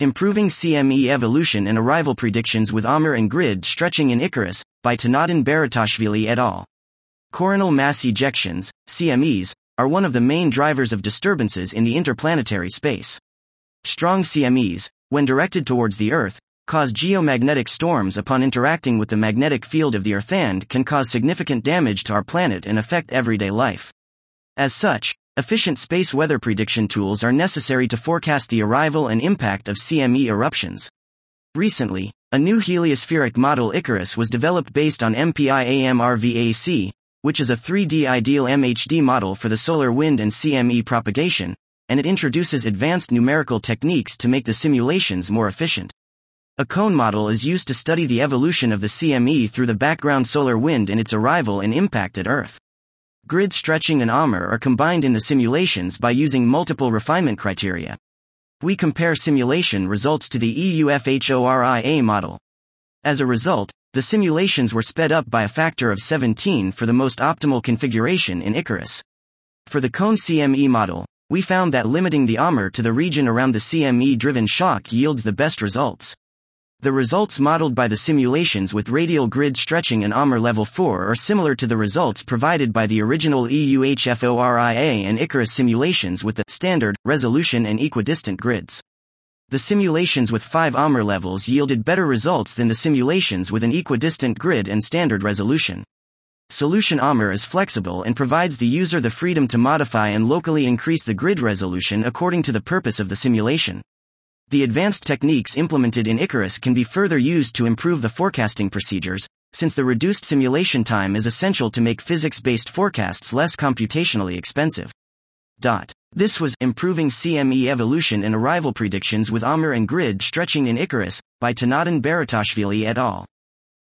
Improving CME Evolution and Arrival Predictions with Amr and Grid Stretching in Icarus, by Tinatin Baratashvili et al. Coronal mass ejections, CMEs, are one of the main drivers of disturbances in the interplanetary space. Strong CMEs, when directed towards the Earth, cause geomagnetic storms upon interacting with the magnetic field of the Earth and can cause significant damage to our planet and affect everyday life. As such, efficient space weather prediction tools are necessary to forecast the arrival and impact of CME eruptions. Recently, a new heliospheric model Icarus was developed based on MPI-AMRVAC, which is a 3D ideal MHD model for the solar wind and CME propagation, and it introduces advanced numerical techniques to make the simulations more efficient. A cone model is used to study the evolution of the CME through the background solar wind and its arrival and impact at Earth. Grid stretching and AMR are combined in the simulations by using multiple refinement criteria. We compare simulation results to the EUHFORIA model. As a result, the simulations were sped up by a factor of 17 for the most optimal configuration in Icarus. For the cone CME model, we found that limiting the AMR to the region around the CME driven shock yields the best results. The results modeled by the simulations with radial grid stretching and AMR level 4 are similar to the results provided by the original EUHFORIA and Icarus simulations with the standard, resolution and equidistant grids. The simulations with 5 AMR levels yielded better results than the simulations with an equidistant grid and standard resolution. Solution AMR is flexible and provides the user the freedom to modify and locally increase the grid resolution according to the purpose of the simulation. The advanced techniques implemented in Icarus can be further used to improve the forecasting procedures, since the reduced simulation time is essential to make physics-based forecasts less computationally expensive. Dot. This was Improving CME Evolution and Arrival Predictions with AMR and Grid Stretching in Icarus by Tinatin Baratashvili et al.